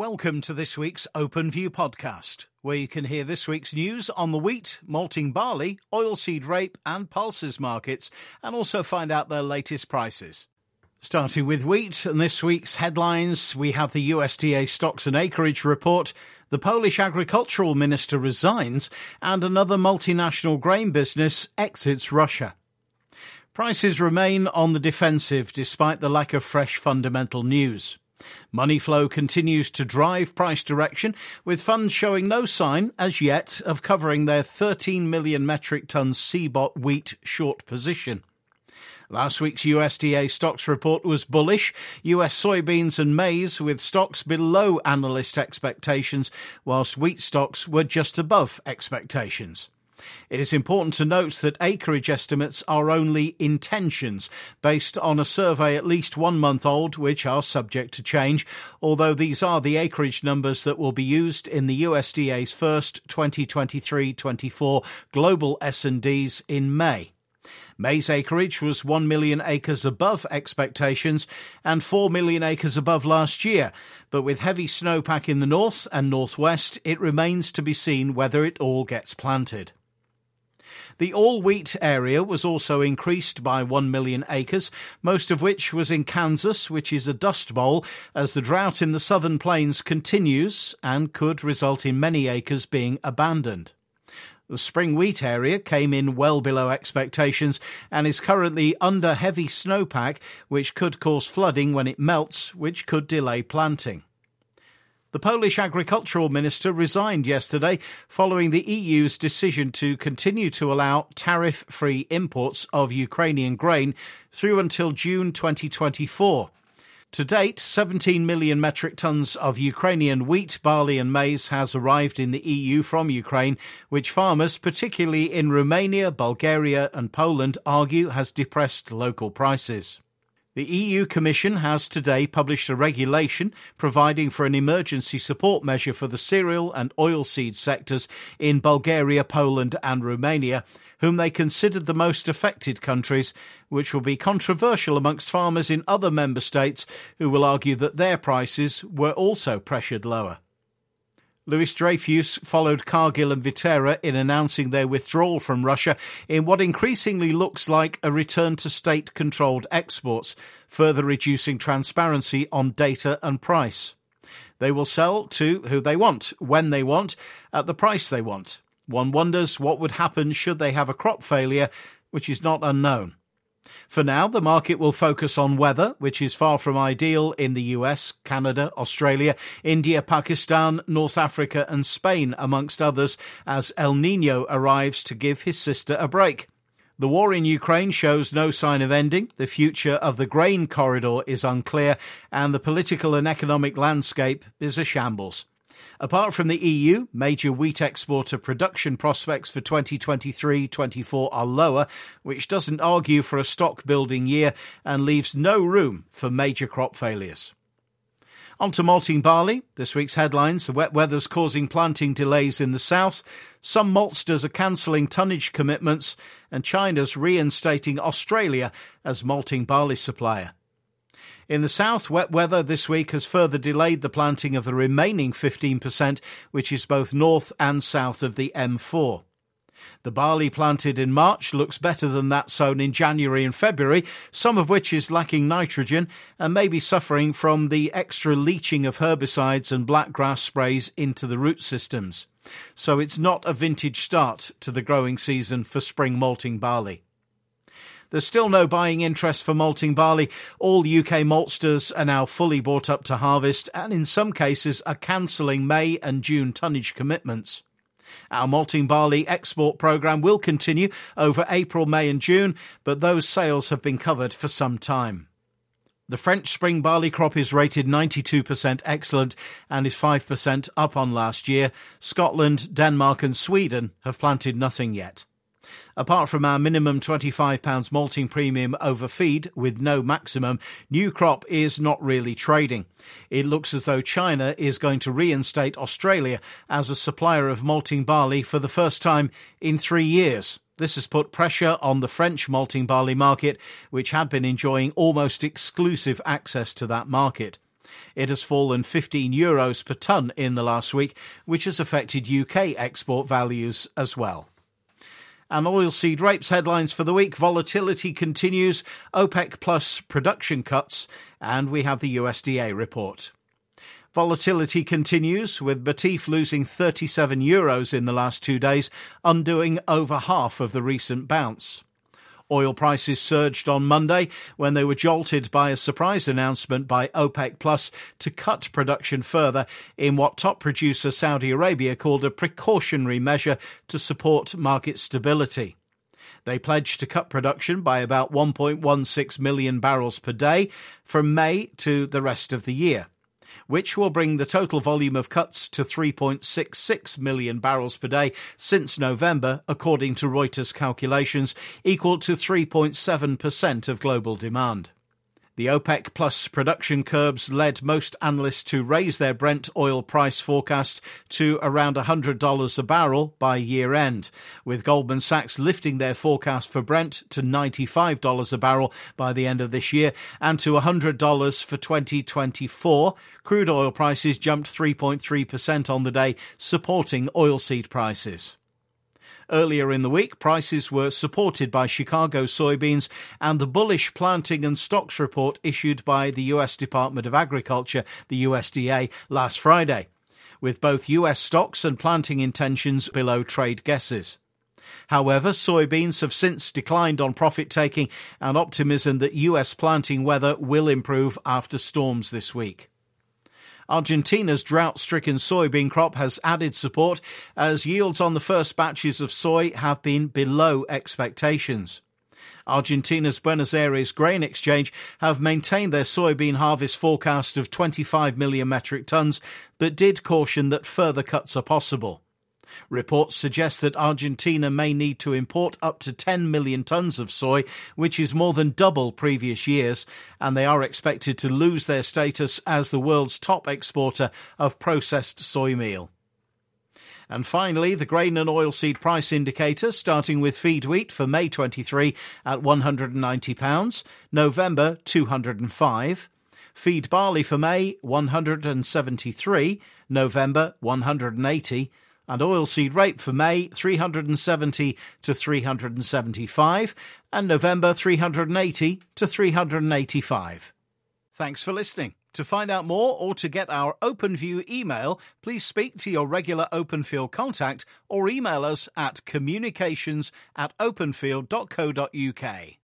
Welcome to this week's Open View podcast, where you can hear this week's news on the wheat, malting barley, oilseed rape, and pulses markets, and also find out their latest prices. Starting with wheat and this week's headlines, we have the USDA stocks and acreage report, the Polish agricultural minister resigns, and another multinational grain business exits Russia. Prices remain on the defensive despite the lack of fresh fundamental news. Money flow continues to drive price direction, with funds showing no sign, as yet, of covering their 13 million metric tonnes CBOT wheat short position. Last week's USDA stocks report was bullish. US soybeans and maize with stocks below analyst expectations, whilst wheat stocks were just above expectations. It is important to note that acreage estimates are only intentions, based on a survey at least one month old, which are subject to change, although these are the acreage numbers that will be used in the USDA's first 2023-24 global S&Ds in May. Maize acreage was 1 million acres above expectations and 4 million acres above last year, but with heavy snowpack in the north and northwest, it remains to be seen whether it all gets planted. The all wheat area was also increased by 1 million acres, most of which was in Kansas, which is a dust bowl, as the drought in the southern plains continues and could result in many acres being abandoned. The spring wheat area came in well below expectations and is currently under heavy snowpack, which could cause flooding when it melts, which could delay planting. The Polish agricultural minister resigned yesterday following the EU's decision to continue to allow tariff free imports of Ukrainian grain through until June 2024. To date, 17 million metric tons of Ukrainian wheat, barley, and maize has arrived in the EU from Ukraine, which farmers, particularly in Romania, Bulgaria, and Poland, argue has depressed local prices. The EU Commission has today published a regulation providing for an emergency support measure for the cereal and oilseed sectors in Bulgaria, Poland, and Romania, whom they considered the most affected countries, which will be controversial amongst farmers in other member states who will argue that their prices were also pressured lower. Louis Dreyfus followed Cargill and Viterra in announcing their withdrawal from Russia in what increasingly looks like a return to state controlled exports, further reducing transparency on data and price. They will sell to who they want, when they want, at the price they want. One wonders what would happen should they have a crop failure, which is not unknown. For now, the market will focus on weather, which is far from ideal in the US, Canada, Australia, India, Pakistan, North Africa, and Spain, amongst others, as El Nino arrives to give his sister a break. The war in Ukraine shows no sign of ending. The future of the grain corridor is unclear, and the political and economic landscape is a shambles. Apart from the EU, major wheat exporter production prospects for 2023 24 are lower, which doesn't argue for a stock building year and leaves no room for major crop failures. On to malting barley. This week's headlines The wet weather's causing planting delays in the south. Some maltsters are cancelling tonnage commitments, and China's reinstating Australia as malting barley supplier. In the south, wet weather this week has further delayed the planting of the remaining 15%, which is both north and south of the M4. The barley planted in March looks better than that sown in January and February, some of which is lacking nitrogen and may be suffering from the extra leaching of herbicides and blackgrass sprays into the root systems. So it's not a vintage start to the growing season for spring malting barley. There's still no buying interest for malting barley. All UK maltsters are now fully bought up to harvest and in some cases are cancelling May and June tonnage commitments. Our malting barley export programme will continue over April, May, and June, but those sales have been covered for some time. The French spring barley crop is rated 92% excellent and is 5% up on last year. Scotland, Denmark, and Sweden have planted nothing yet. Apart from our minimum £25 malting premium over feed with no maximum, new crop is not really trading. It looks as though China is going to reinstate Australia as a supplier of malting barley for the first time in three years. This has put pressure on the French malting barley market, which had been enjoying almost exclusive access to that market. It has fallen 15 euros per tonne in the last week, which has affected UK export values as well. And oilseed rape's headlines for the week volatility continues, OPEC plus production cuts, and we have the USDA report. Volatility continues, with Matif losing 37 euros in the last two days, undoing over half of the recent bounce. Oil prices surged on Monday when they were jolted by a surprise announcement by OPEC Plus to cut production further in what top producer Saudi Arabia called a precautionary measure to support market stability. They pledged to cut production by about 1.16 million barrels per day from May to the rest of the year which will bring the total volume of cuts to 3.66 million barrels per day since November, according to Reuters calculations, equal to 3.7% of global demand. The OPEC Plus production curbs led most analysts to raise their Brent oil price forecast to around $100 a barrel by year end, with Goldman Sachs lifting their forecast for Brent to $95 a barrel by the end of this year and to $100 for 2024. Crude oil prices jumped 3.3% on the day, supporting oilseed prices. Earlier in the week, prices were supported by Chicago soybeans and the bullish planting and stocks report issued by the U.S. Department of Agriculture, the USDA, last Friday, with both U.S. stocks and planting intentions below trade guesses. However, soybeans have since declined on profit taking and optimism that US planting weather will improve after storms this week. Argentina's drought stricken soybean crop has added support as yields on the first batches of soy have been below expectations. Argentina's Buenos Aires Grain Exchange have maintained their soybean harvest forecast of 25 million metric tons, but did caution that further cuts are possible. Reports suggest that Argentina may need to import up to 10 million tons of soy, which is more than double previous years, and they are expected to lose their status as the world's top exporter of processed soy meal. And finally, the grain and oilseed price indicator, starting with feed wheat for May 23 at £190, November 205, feed barley for May 173, November 180, and oilseed rape for May 370 to 375 and November 380 to 385. Thanks for listening. To find out more or to get our OpenView email, please speak to your regular Openfield contact or email us at communications at openfield.co.uk.